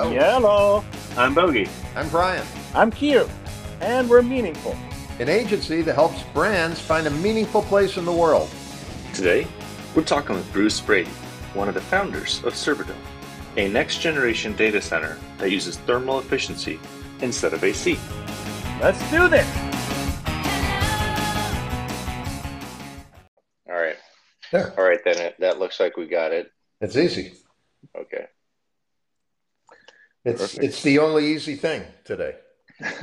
Yo. Hello. I'm Bogey. I'm Brian. I'm Q. And we're meaningful. An agency that helps brands find a meaningful place in the world. Today, we're talking with Bruce Brady, one of the founders of Serverdome, a next generation data center that uses thermal efficiency instead of AC. Let's do this. All right. There. All right, then it, that looks like we got it. It's easy. Okay. It's Perfect. it's the only easy thing today.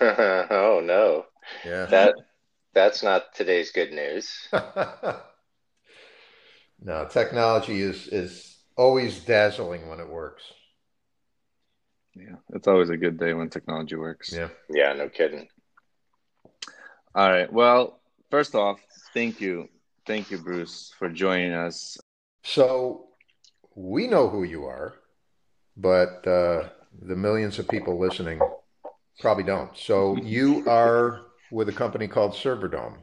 oh no, Yeah. that that's not today's good news. no, technology is is always dazzling when it works. Yeah, it's always a good day when technology works. Yeah. Yeah, no kidding. All right. Well, first off, thank you. Thank you, Bruce, for joining us. So we know who you are, but uh, the millions of people listening probably don't. So you are with a company called Serverdome,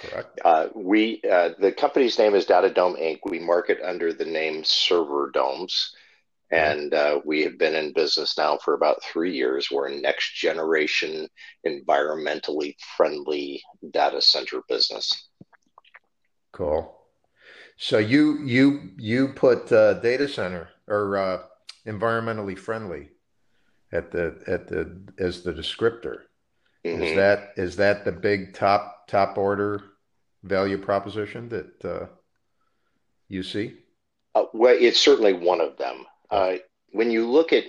correct? Uh, we uh, the company's name is Data Dome Inc. We market under the name Server Domes, and uh, we have been in business now for about three years. We're a next generation, environmentally friendly data center business. Cool. So you you you put uh, data center or uh, environmentally friendly at the at the as the descriptor. Is Mhm. that is that the big top top order value proposition that uh, you see? Uh, well, it's certainly one of them. Uh, when you look at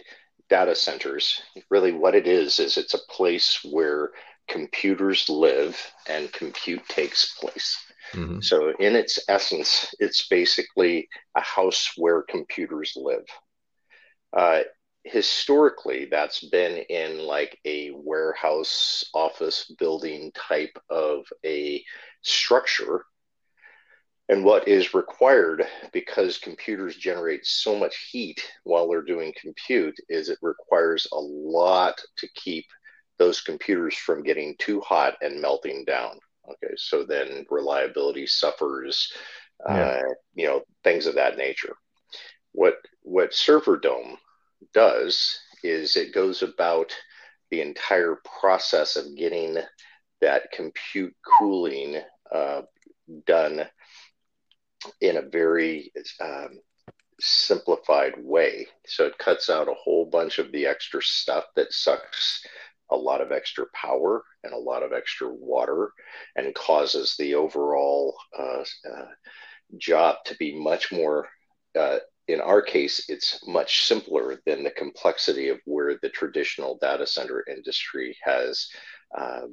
data centers, really what it is is it's a place where computers live and compute takes place. Mhm. So, in its essence, it's basically a house where computers live. Uh, historically, that's been in like a warehouse office building type of a structure. And what is required, because computers generate so much heat while they're doing compute, is it requires a lot to keep those computers from getting too hot and melting down. Okay, so then reliability suffers, Yeah. uh, you know, things of that nature. What what Serverdome does is it goes about the entire process of getting that compute cooling uh, done in a very um, simplified way. So it cuts out a whole bunch of the extra stuff that sucks a lot of extra power and a lot of extra water and causes the overall uh, uh, job to be much more. Uh, in our case, it's much simpler than the complexity of where the traditional data center industry has uh,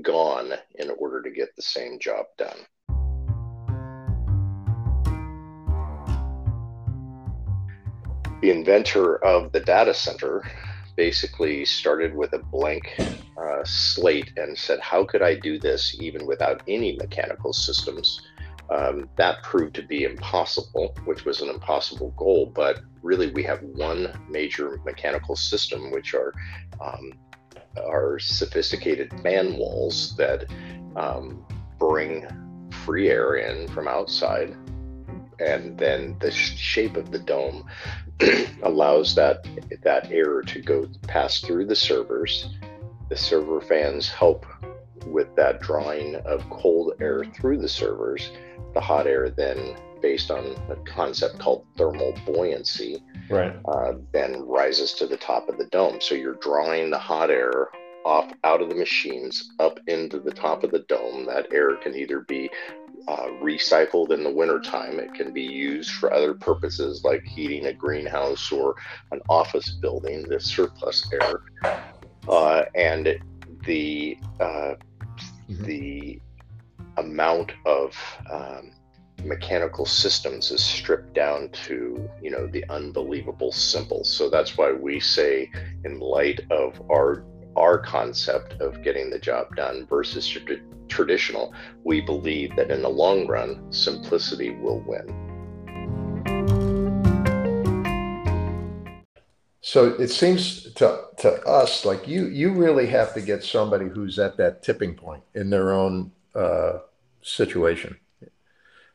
gone in order to get the same job done. The inventor of the data center basically started with a blank uh, slate and said, How could I do this even without any mechanical systems? Um, that proved to be impossible, which was an impossible goal. But really, we have one major mechanical system, which are um, sophisticated fan walls that um, bring free air in from outside, and then the shape of the dome allows that that air to go pass through the servers. The server fans help with that drawing of cold air through the servers. The hot air then, based on a concept called thermal buoyancy, Right. uh, then rises to the top of the dome. So you're drawing the hot air off out of the machines up into the top of the dome. That air can either be uh, recycled in the wintertime, it can be used for other purposes like heating a greenhouse or an office building, the surplus air. Uh, and the uh, Mhm. the amount of um, mechanical systems is stripped down to you know the unbelievable simple. So that's why we say in light of our our concept of getting the job done versus tr- traditional we believe that in the long run simplicity will win. So it seems to to us like you you really have to get somebody who's at that tipping point in their own uh, situation,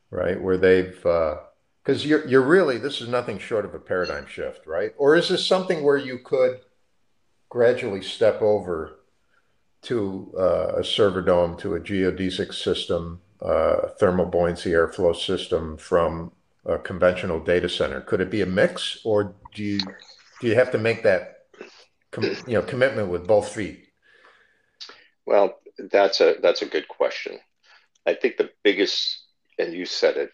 right? Where they've uh, Because you're you're really this is nothing short of a paradigm shift, right? Or is this something where you could gradually step over to uh, a server dome, to a geodesic system, uh, thermal buoyancy airflow system from a conventional data center? Could it be a mix, or do you do you have to make that com- you know commitment with both feet? Well, that's a that's a good question. I think the biggest, and you said it,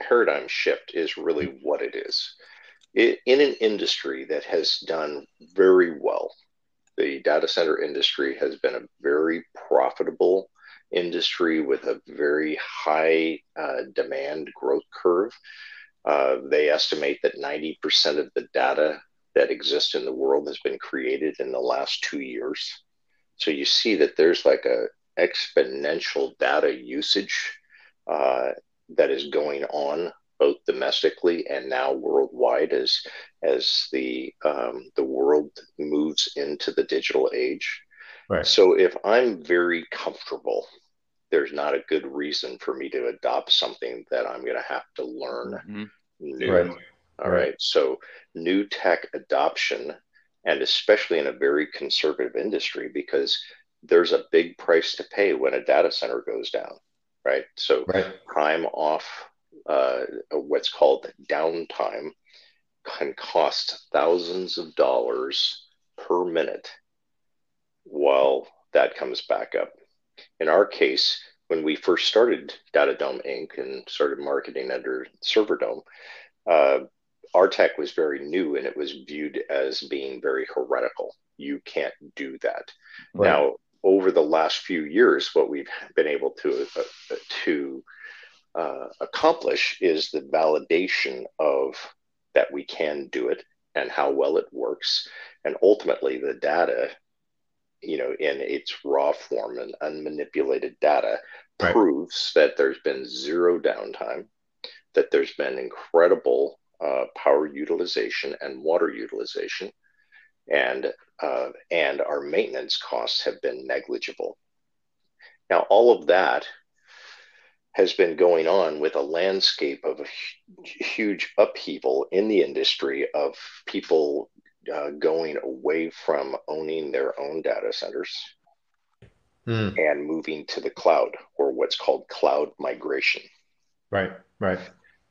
paradigm shift is really what it is. It, in an industry that has done very well, the data center industry has been a very profitable industry with a very high uh, demand growth curve. Uh, they estimate that 90% of the data that exists in the world has been created in the last two years. So you see that there's like a exponential data usage uh, that is going on both domestically and now worldwide as as the um, the world moves into the digital age. Right. So if I'm very comfortable, there's not a good reason for me to adopt something that I'm going to have to learn mm-hmm. new. Right. All right. right. So new tech adoption, and especially in a very conservative industry, because there's a big price to pay when a data center goes down. Right. So right. time off, uh, what's called downtime, can cost thousands of dollars per minute while that comes back up. In our case, when we first started Data Datadome Inc. and started marketing under Serverdome, uh, our tech was very new and it was viewed as being very heretical. You can't do that. Right. Now, over the last few years, what we've been able to uh, to uh, accomplish is the validation of that we can do it and how well it works, and ultimately the data you know, in its raw form and unmanipulated data right. proves that there's been zero downtime, that there's been incredible uh, power utilization and water utilization, and uh, and our maintenance costs have been negligible. Now, all of that has been going on with a landscape of a huge upheaval in the industry of people uh, going away from owning their own data centers mm. and moving to the cloud or what's called cloud migration. Right, right.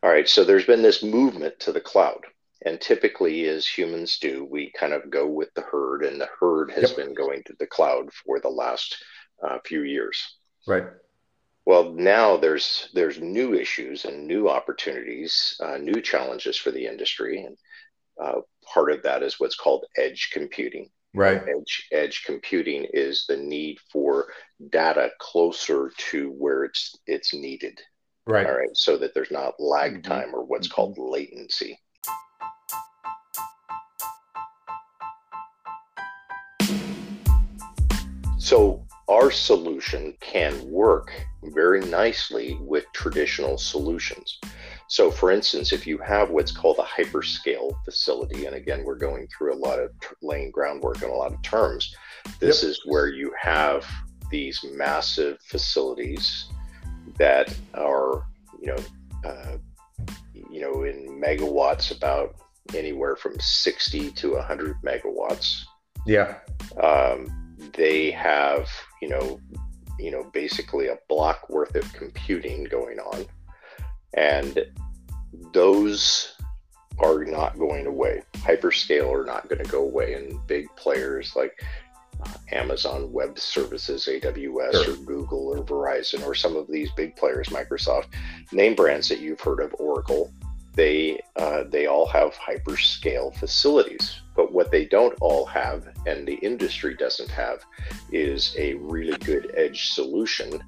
All right, so there's been this movement to the cloud. And typically, as humans do, we kind of go with the herd, and the herd has yep. been going to the cloud for the last uh, few years. Right. Well, now there's there's new issues and new opportunities, uh, new challenges for the industry, and uh, part of that is what's called edge computing. Right. Edge, edge computing is the need for data closer to where it's it's needed. Right. All right. So that there's not lag mm-hmm. time or what's mm-hmm. called latency. So our solution can work very nicely with traditional solutions. So, for instance, if you have what's called a hyperscale facility, and again, we're going through a lot of laying groundwork and a lot of terms, this yep. is where you have these massive facilities that are, you know, uh, you know, in megawatts, about anywhere from 60 to 100 megawatts. Yeah. Um, they have, you know, you know, basically a block worth of computing going on and those are not going away. Hyperscale are not going to go away, and big players like uh, Amazon Web Services, AWS, sure. or Google, or Verizon, or some of these big players, Microsoft, name brands that you've heard of, Oracle, they uh, they all have hyperscale facilities. But what they don't all have, and the industry doesn't have, is a really good edge solution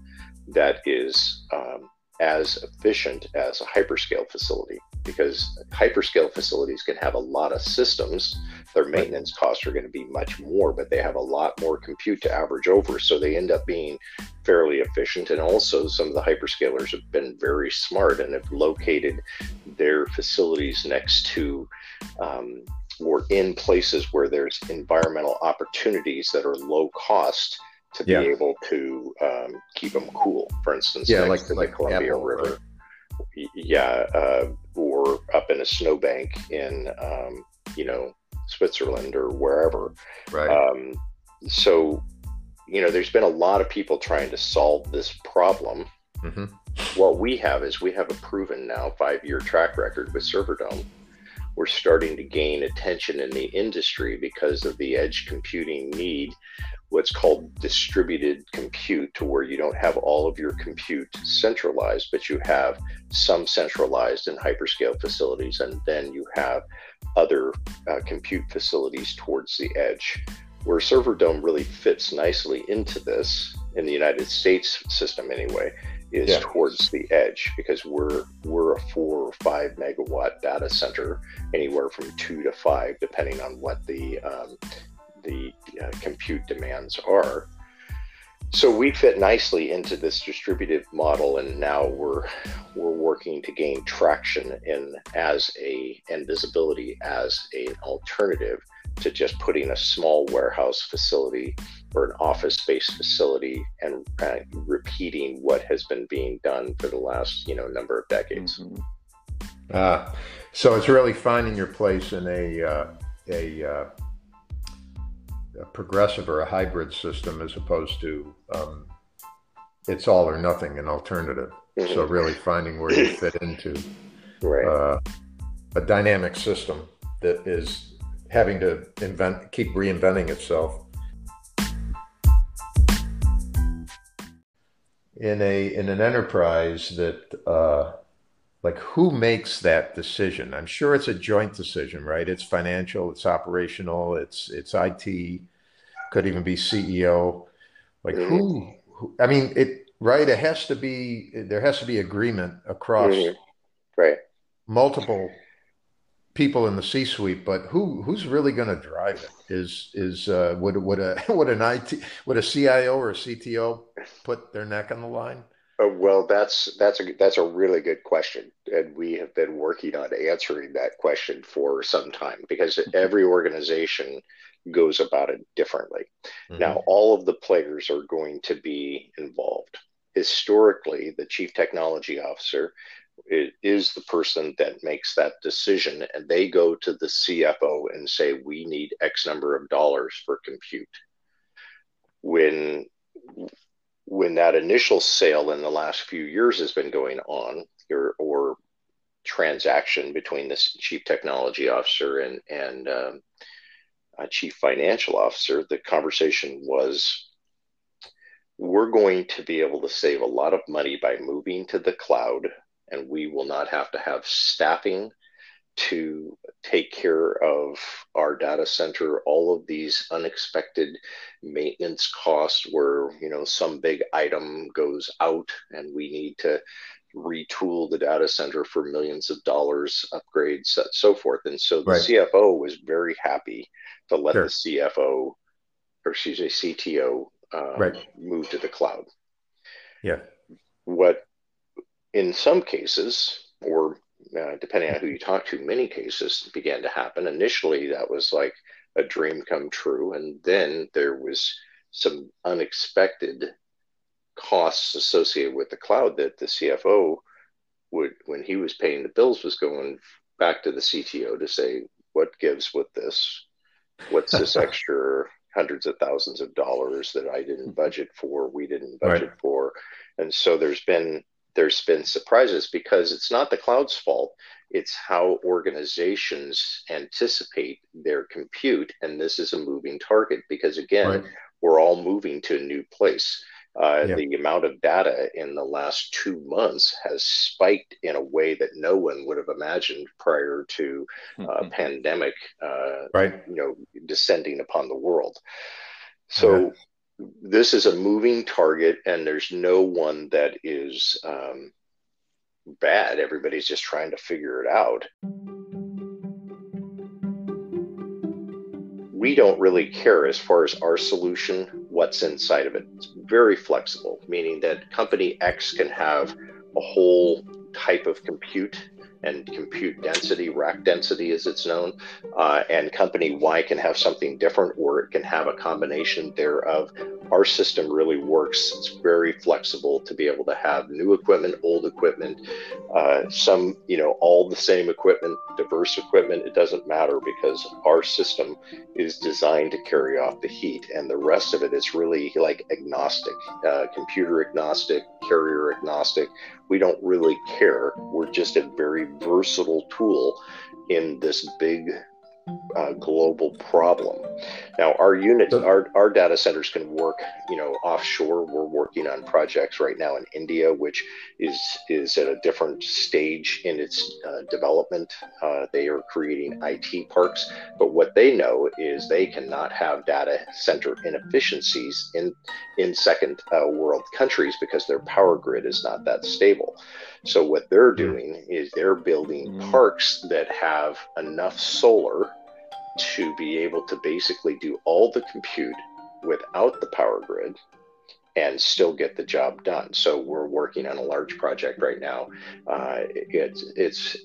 that is um, as efficient as a hyperscale facility because hyperscale facilities can have a lot of systems. Their maintenance costs are going to be much more, but they have a lot more compute to average over. So they end up being fairly efficient. And also, some of the hyperscalers have been very smart and have located their facilities next to um, or in places where there's environmental opportunities that are low cost to yeah. be able to um, keep them cool. For instance, yeah, like, like the Columbia River. Yeah, uh, or up in a snowbank in, um, you know, Switzerland or wherever. Right. Um, so, you know, there's been a lot of people trying to solve this problem. hmm What we have is we have a proven now five year track record with Serverdome. We're starting to gain attention in the industry because of the edge computing need, what's called distributed compute, to where you don't have all of your compute centralized, but you have some centralized in hyperscale facilities, and then you have other uh, compute facilities towards the edge. Where Serverdome really fits nicely into this, in the United States system anyway, is Yeah. towards the edge because we're we're a four or five megawatt data center, anywhere from two to five, depending on what the um, the uh, compute demands are. So we fit nicely into this distributed model, and now we're we're working to gain traction in as a and visibility as an alternative to just putting a small warehouse facility or an office-based facility and uh, repeating what has been being done for the last you know number of decades. Mhm. Uh, so it's really finding your place in a uh, a, uh, a progressive or a hybrid system as opposed to um, it's all or nothing, an alternative. So really finding where you fit into Right. uh, a dynamic system that is having to invent, keep reinventing itself. In a in an enterprise that uh, like who makes that decision? I'm sure it's a joint decision, right? It's financial, it's operational, it's it's IT, could even be CEO. Like who, who? I mean, it right? It has to be. There has to be agreement across Mhm. Right. multiple people in the C-suite, but who who's really going to drive it? Is is uh, would would a would an IT would a CIO or a CTO put their neck on the line? Uh, well, that's that's a that's a really good question, and we have been working on answering that question for some time because every organization goes about it differently. Now, all of the players are going to be involved. Historically, the chief technology officer is the person that makes that decision, and they go to the CFO and say, "We need X number of dollars for compute." When when that initial sale in the last few years has been going on, or, or transaction between this chief technology officer and and um, chief financial officer, the conversation was, we're going to be able to save a lot of money by moving to the cloud, and we will not have to have staffing to take care of our data center all of these unexpected maintenance costs where you know some big item goes out and we need to retool the data center for millions of dollars upgrades so forth and so the Right. cfo was very happy to let Sure. the cfo or excuse me cto um, Right. move to the cloud Yeah. what in some cases or uh, depending on who you talk to, many cases began to happen. Initially, that was like a dream come true, and then there was some unexpected costs associated with the cloud that the CFO would, when he was paying the bills, was going back to the CTO to say, "What gives with this? What's this extra hundreds of thousands of dollars that I didn't budget for? We didn't budget Right. for?" And so there's been there's been surprises because it's not the cloud's fault. It's how organizations anticipate their compute. And this is a moving target because, again, Right. we're all moving to a new place. Uh, Yeah. The amount of data in the last two months has spiked in a way that no one would have imagined prior to uh, pandemic, uh, Right. you know, descending upon the world. So this is a moving target, and there's no one that is um, bad. Everybody's just trying to figure it out. We don't really care as far as our solution, what's inside of it. It's very flexible, meaning that company X can have a whole type of compute and compute density, rack density as it's known, uh, and company Y can have something different, or it can have a combination thereof. our system really works. It's very flexible to be able to have new equipment, old equipment, uh, some, you know, all the same equipment, diverse equipment. It doesn't matter because our system is designed to carry off the heat, and the rest of it is really like agnostic, uh, computer agnostic, carrier agnostic. We don't really care. We're just a very versatile tool in this big uh, global problem. Now, our units, our, our data centers can work, you know, offshore. We're working on projects right now in India, which is is at a different stage in its uh, development. Uh, they are creating IT parks, but what they know is they cannot have data center inefficiencies in in second uh, world countries because their power grid is not that stable. So what they're hmm. doing is they're building mm. parks that have enough solar to be able to basically do all the compute without the power grid and still get the job done. So we're working on a large project right now. Uh, it's it's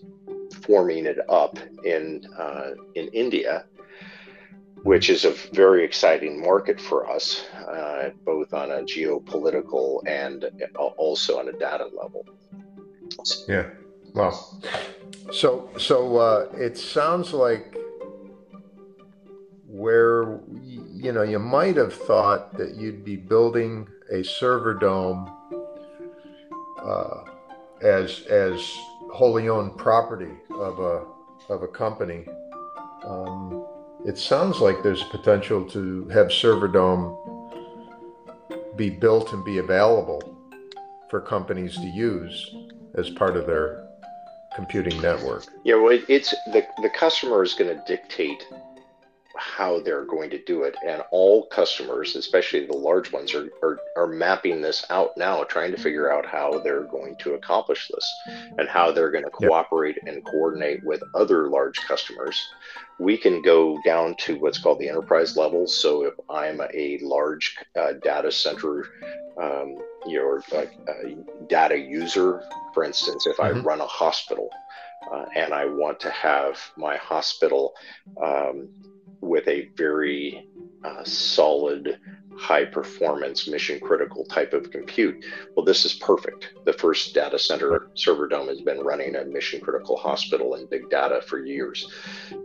forming it up in uh, in India, which is a very exciting market for us, uh, both on a geopolitical and also on a data level. Yeah. Well, so so uh, it sounds like where you know you might have thought that you'd be building a server dome uh, as as wholly owned property of a of a company. Um, it sounds like there's potential to have server dome be built and be available for companies to use as part of their computing network. Yeah, well, it's the the customer is going to dictate how they're going to do it. And all customers, especially the large ones, are, are, are, mapping this out now, trying to figure out how they're going to accomplish this and how they're going to cooperate yep. and coordinate with other large customers. We can go down to what's called the enterprise level. So if I'm a large uh, data center, um, your uh, data user, for instance, if mm-hmm. I run a hospital, uh, and I want to have my hospital um, with a very uh, solid high performance mission critical type of compute. Well, this is perfect. The first data center server dome has been running a mission critical hospital and big data for years.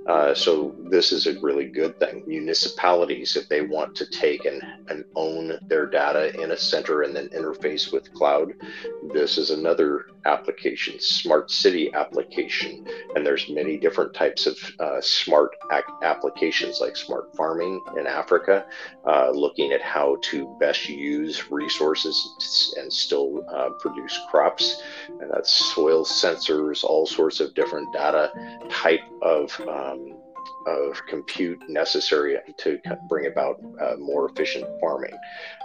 Uh, so this is a really good thing. Municipalities, if they want to take and, and own their data in a center and then interface with cloud, this is another application, smart city application. And there's many different types of uh, smart ac- applications like smart farming in Africa, uh, looking at how to best use resources and still uh, produce crops. And that's soil sensors, all sorts of different data type of um, of compute necessary to bring about uh, more efficient farming,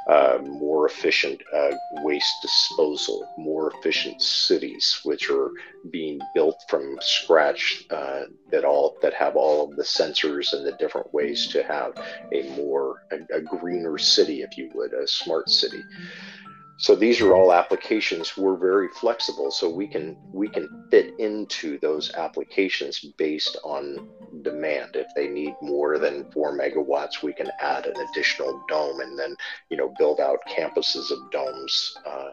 uh, more efficient uh, waste disposal, more efficient cities, which are being built from scratch uh, that all that have all of the sensors and the different ways to have a more a, a greener city, if you would, a smart city. So these are all applications. We're very flexible, so we can we can fit into those applications based on demand. If they need more than four megawatts, we can add an additional dome and then you know build out campuses of domes. Uh,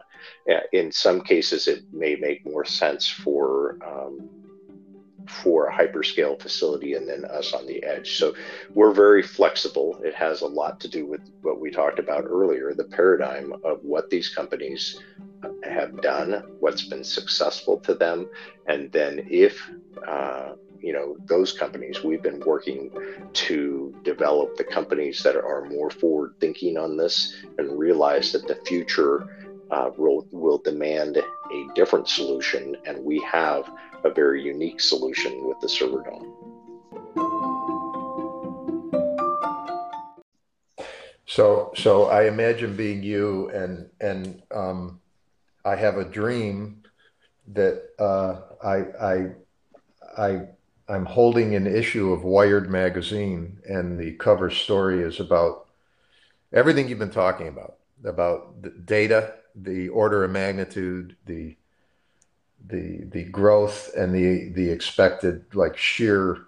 in some cases, it may make more sense for um, for a hyperscale facility and then us on the edge. So we're very flexible. It has a lot to do with what we talked about earlier the paradigm of what these companies have done, what's been successful to them. And then if, uh, you know, those companies, we've been working to develop the companies that are more forward thinking on this and realize that the future uh, will, will demand a different solution. And we have a very unique solution with the server dome. So, so I imagine being you, and and um, I have a dream that uh, I I I I'm holding an issue of Wired magazine, and the cover story is about everything you've been talking about about the data, the order of magnitude, the the the growth and the the expected like sheer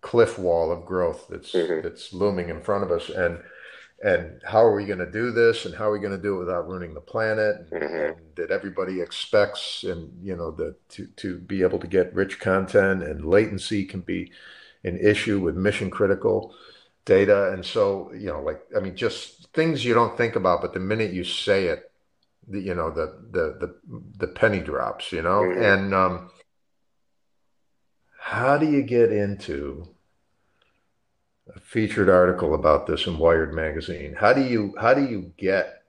cliff wall of growth that's mm-hmm. that's looming in front of us and and how are we going to do this and how are we going to do it without ruining the planet and, Mhm. and that everybody expects and you know the to, to be able to get rich content and latency can be an issue with mission critical data and so you know like i mean just things you don't think about but the minute you say it the, you know the the the, the penny drops you know Mhm. and um how do you get into a featured article about this in Wired magazine. How do you how do you get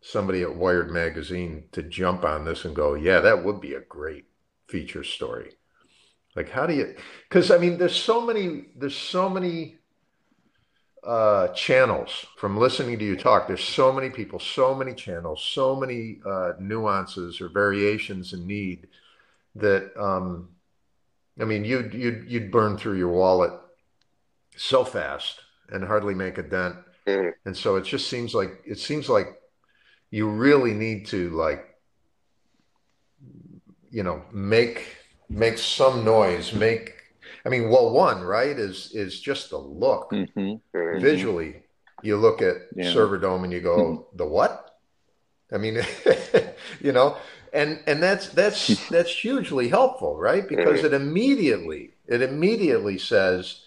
somebody at Wired magazine to jump on this and go, yeah, that would be a great feature story? Like how do you because I mean there's so many there's so many uh, channels from listening to you talk. There's so many people, so many channels, so many uh, nuances or variations in need that um, I mean you'd you'd you'd burn through your wallet so fast and hardly make a dent. Mhm. And so it just seems like it seems like you really need to like you know make make some noise, make I mean, well, one right is is just the look hmm Mhm. visually. You look at Yeah. Serverdome and you go, the what? I mean, you know, and and that's that's that's hugely helpful, right? Because it immediately it immediately says,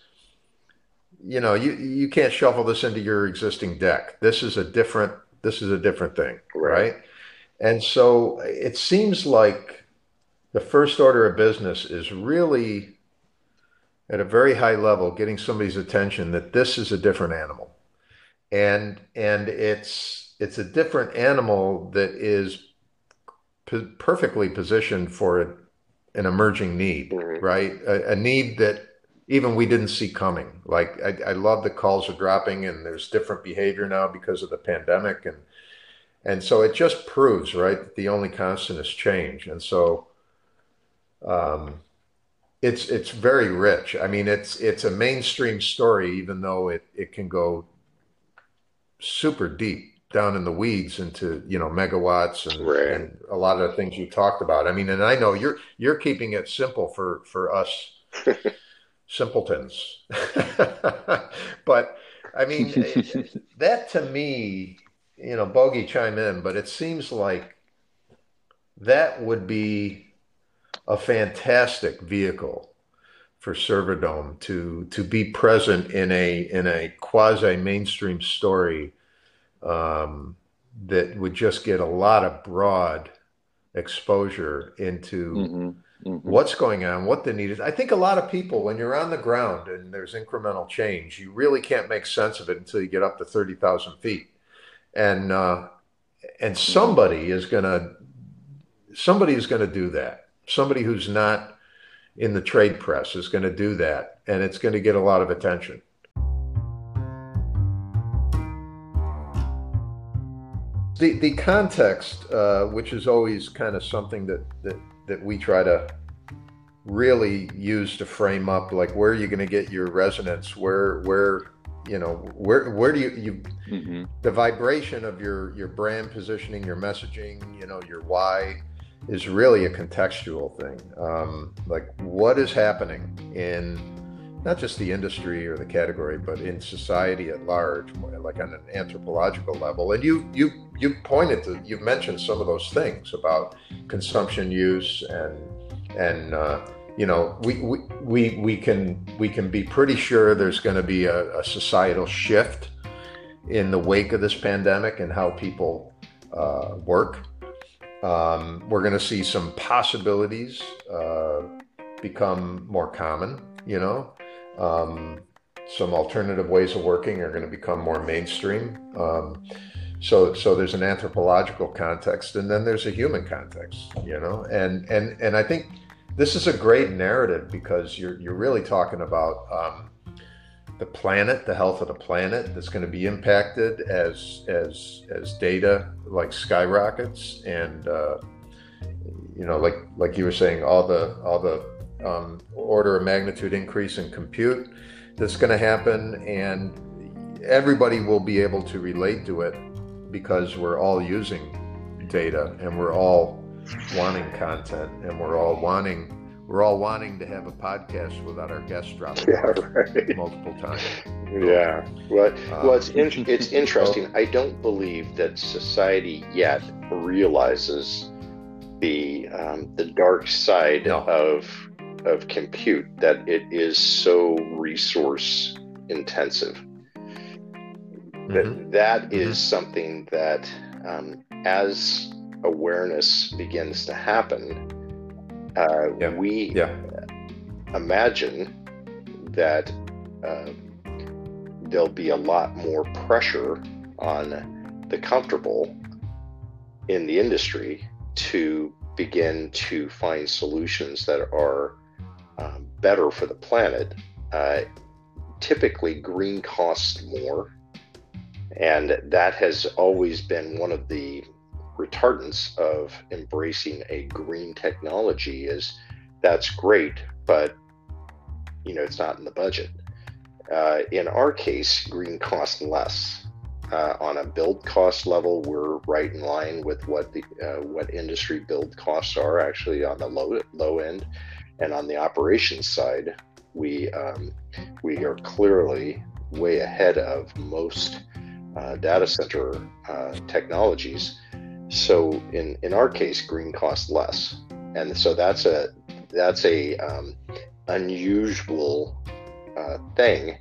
you know, you you can't shuffle this into your existing deck. This is a different this is a different thing, Right. right? And so it seems like the first order of business is really at a very high level getting somebody's attention that this is a different animal. And and it's it's a different animal that is p- perfectly positioned for a, an emerging need Mhm. right? A, a need that even we didn't see coming. Like I, I love the calls are dropping and there's different behavior now because of the pandemic. And and so it just proves right that the only constant is change. And so um, it's it's very rich. I mean, it's it's a mainstream story, even though it it can go super deep down in the weeds into you know megawatts and Right. and a lot of the things you talked about. I mean, and I know you're you're keeping it simple for for us simpletons, but I mean that to me, you know, Bogey chime in, but it seems like that would be a fantastic vehicle for Serverdome to to be present in a in a quasi mainstream story um, that would just get a lot of broad exposure into hmm hmm what's going on, what the need is. I think a lot of people, when you're on the ground and there's incremental change, you really can't make sense of it until you get up to thirty thousand feet, and uh, and somebody is gonna somebody is gonna do that. Somebody who's not in the trade press is going to do that, and it's going to get a lot of attention. The the context, uh, which is always kind of something that that that we try to really use to frame up, like where are you going to get your resonance? Where where you know where where do you you hmm the vibration of your your brand positioning, your messaging, you know, your why is really a contextual thing. Um, like what is happening in not just the industry or the category, but in society at large, like on an anthropological level. And you you you pointed to you've mentioned some of those things about consumption use and and uh, you know we, we we we can we can be pretty sure there's going to be a, a societal shift in the wake of this pandemic and how people uh, work. Um, we're going to see some possibilities uh, become more common, you know. Um, some alternative ways of working are going to become more mainstream. Um, so, so there's an anthropological context, and then there's a human context, you know. And and and I think this is a great narrative because you're you're really talking about um, the planet, the health of the planet that's going to be impacted as as as data like skyrockets, and uh, you know, like like you were saying, all the all the um, order of magnitude increase in compute that's going to happen, and everybody will be able to relate to it because we're all using data and we're all wanting content and we're all wanting we're all wanting to have a podcast without our guests dropping Yeah, right. multiple times. Yeah. Well, well, it's in, Um, it's interesting. I don't believe that society yet realizes the um, the dark side No. of of compute. That it is so resource intensive. That Mhm. that is something that, um, as awareness begins to happen, uh, Yeah. we Yeah. imagine that uh, there'll be a lot more pressure on the comfortable in the industry to begin to find solutions that are um, better for the planet. Uh, typically, green costs more, and that has always been one of the retardants of embracing a green technology is that's great but you know it's not in the budget. Uh, in our case green costs less. Uh, on a build cost level we're right in line with what the uh, what industry build costs are actually on the low low end. And on the operations side we um, we are clearly way ahead of most uh, data center uh, technologies so in in our case green costs less. And so that's a that's a um, unusual uh, thing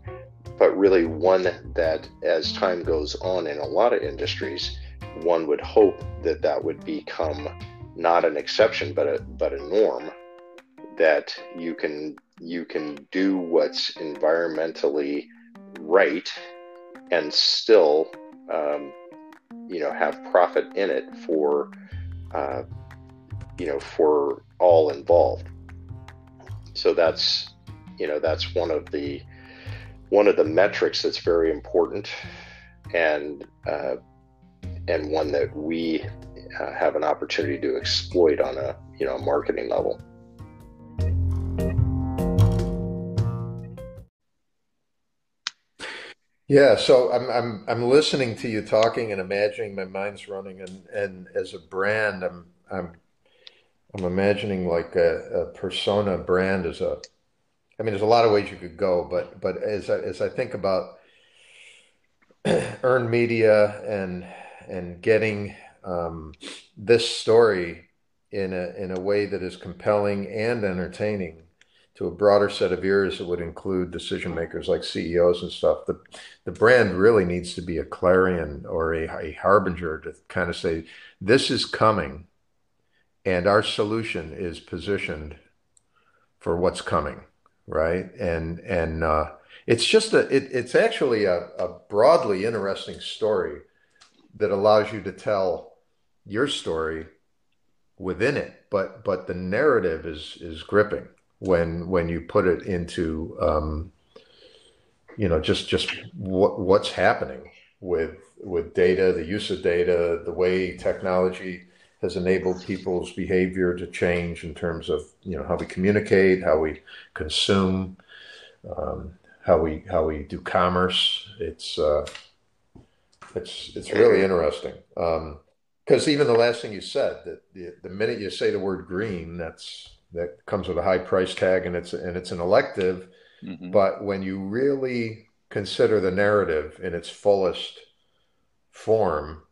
but really one that as time goes on in a lot of industries one would hope that that would become not an exception but a but a norm that you can you can do what's environmentally right and still um, you know have profit in it for uh, you know for all involved. So that's you know that's one of the one of the metrics that's very important and uh, and one that we uh, have an opportunity to exploit on a you know marketing level Yeah, so I'm I'm I'm listening to you talking and imagining my mind's running and and as a brand I'm I'm I'm imagining like a, a persona brand as a I mean there's a lot of ways you could go but but as I as I think about earned media and and getting um, this story in a in a way that is compelling and entertaining to a broader set of ears that would include decision makers like CEOs and stuff. The the brand really needs to be a clarion or a, a harbinger to kind of say this is coming, and our solution is positioned for what's coming, right? And and uh, it's just a it, it's actually a, a broadly interesting story that allows you to tell your story within it, but but the narrative is is gripping when when you put it into um, you know just just what what's happening with with data, the use of data, the way technology has enabled people's behavior to change in terms of you know how we communicate, how we consume, um, how we how we do commerce. It's uh, it's it's really interesting. Um, because even the last thing you said, that the, the minute you say the word green, that's that comes with a high price tag, and it's and it's an elective. Mhm. But when you really consider the narrative in its fullest form,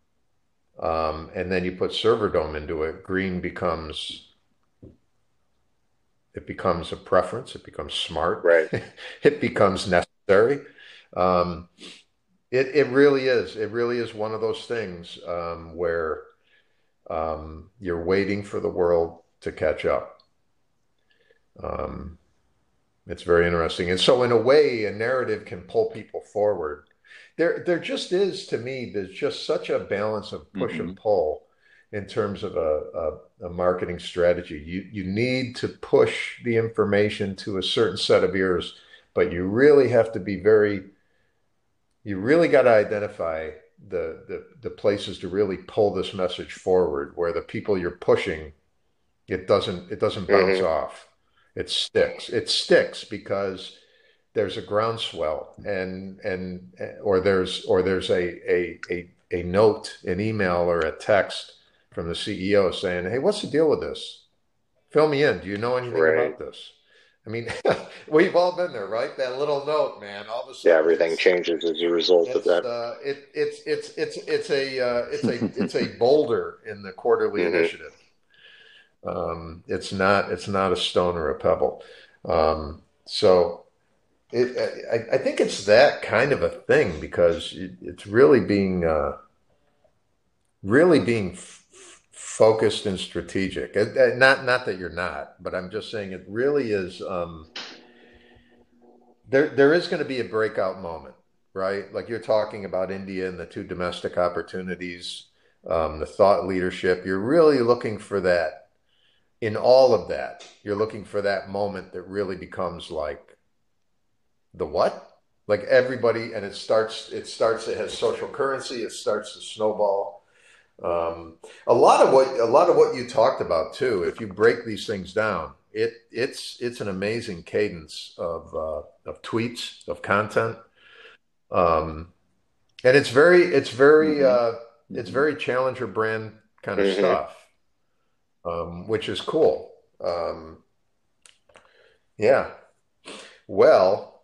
um, and then you put server dome into it, green becomes it becomes a preference. It becomes smart. right it becomes necessary. Um, it it really is. It really is one of those things um, where um, you're waiting for the world to catch up. Um, it's very interesting, and so in a way, a narrative can pull people forward. There, there just is to me. There's just such a balance of push and pull in terms of a, a, a marketing strategy. You you need to push the information to a certain set of ears, but you really have to be very. You really got to identify the, the the places to really pull this message forward, where the people you're pushing, it doesn't it doesn't bounce Mhm. off. It sticks. It sticks because there's a groundswell and and or there's or there's a a a, a note, an email or a text from the CEO saying, "Hey, what's the deal with this? Fill me in. Do you know anything Right. about this? I mean, we've all been there, right? That little note, man. All of a sudden, Yeah, everything changes as a result of that. uh, it, it's it's it's it's a uh, it's a it's a boulder in the quarterly Mhm. initiative. Um, it's not it's not a stone or a pebble. Um, so it, I, I think it's that kind of a thing because it, it's really being uh, really being f- focused and strategic. Uh, uh, Not not that you're not, but I'm just saying it really is. Um, there there is going to be a breakout moment, right? Like you're talking about India and the two domestic opportunities, um, the thought leadership. You're really looking for that in all of that. You're looking for that moment that really becomes like the what? Like everybody, and it starts. It starts. It has social currency. It starts to snowball. Um, a lot of what a lot of what you talked about too. If you break these things down, it it's it's an amazing cadence of uh, of tweets of content, um, and it's very it's very uh, it's very challenger brand kind of Mhm. stuff, um, which is cool. Um, yeah. Well,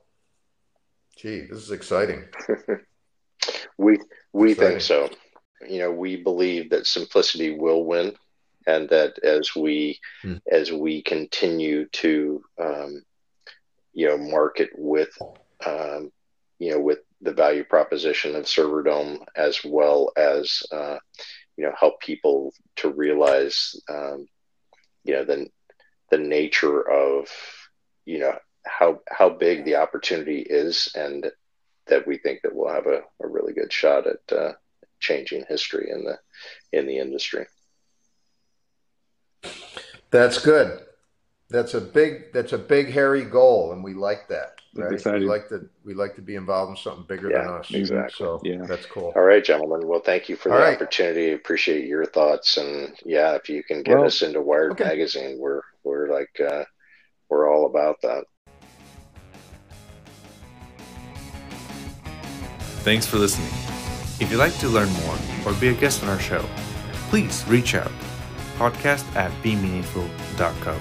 gee, this is exciting. We we Exciting. think so. You know, we believe that simplicity will win, and that as we Hmm. as we continue to um, you know market with um, you know with the value proposition of Serverdome as well as uh, you know help people to realize um, you know the the nature of you know how how big the opportunity is and that we think that we'll have a, a really good shot at uh, changing history in the in the industry. That's good. That's a big that's a big hairy goal, and we like that. Right? We like to we like to be involved in something bigger than Yeah, us. exactly. So Yeah. that's cool. All right, gentlemen. Well, thank you for the All right. opportunity. Appreciate your thoughts, and yeah, if you can get Well, us into Wired okay. magazine, we're we're like uh, we're all about that. Thanks for listening. If you'd like to learn more or be a guest on our show, please reach out. Podcast at bemeaningful.co.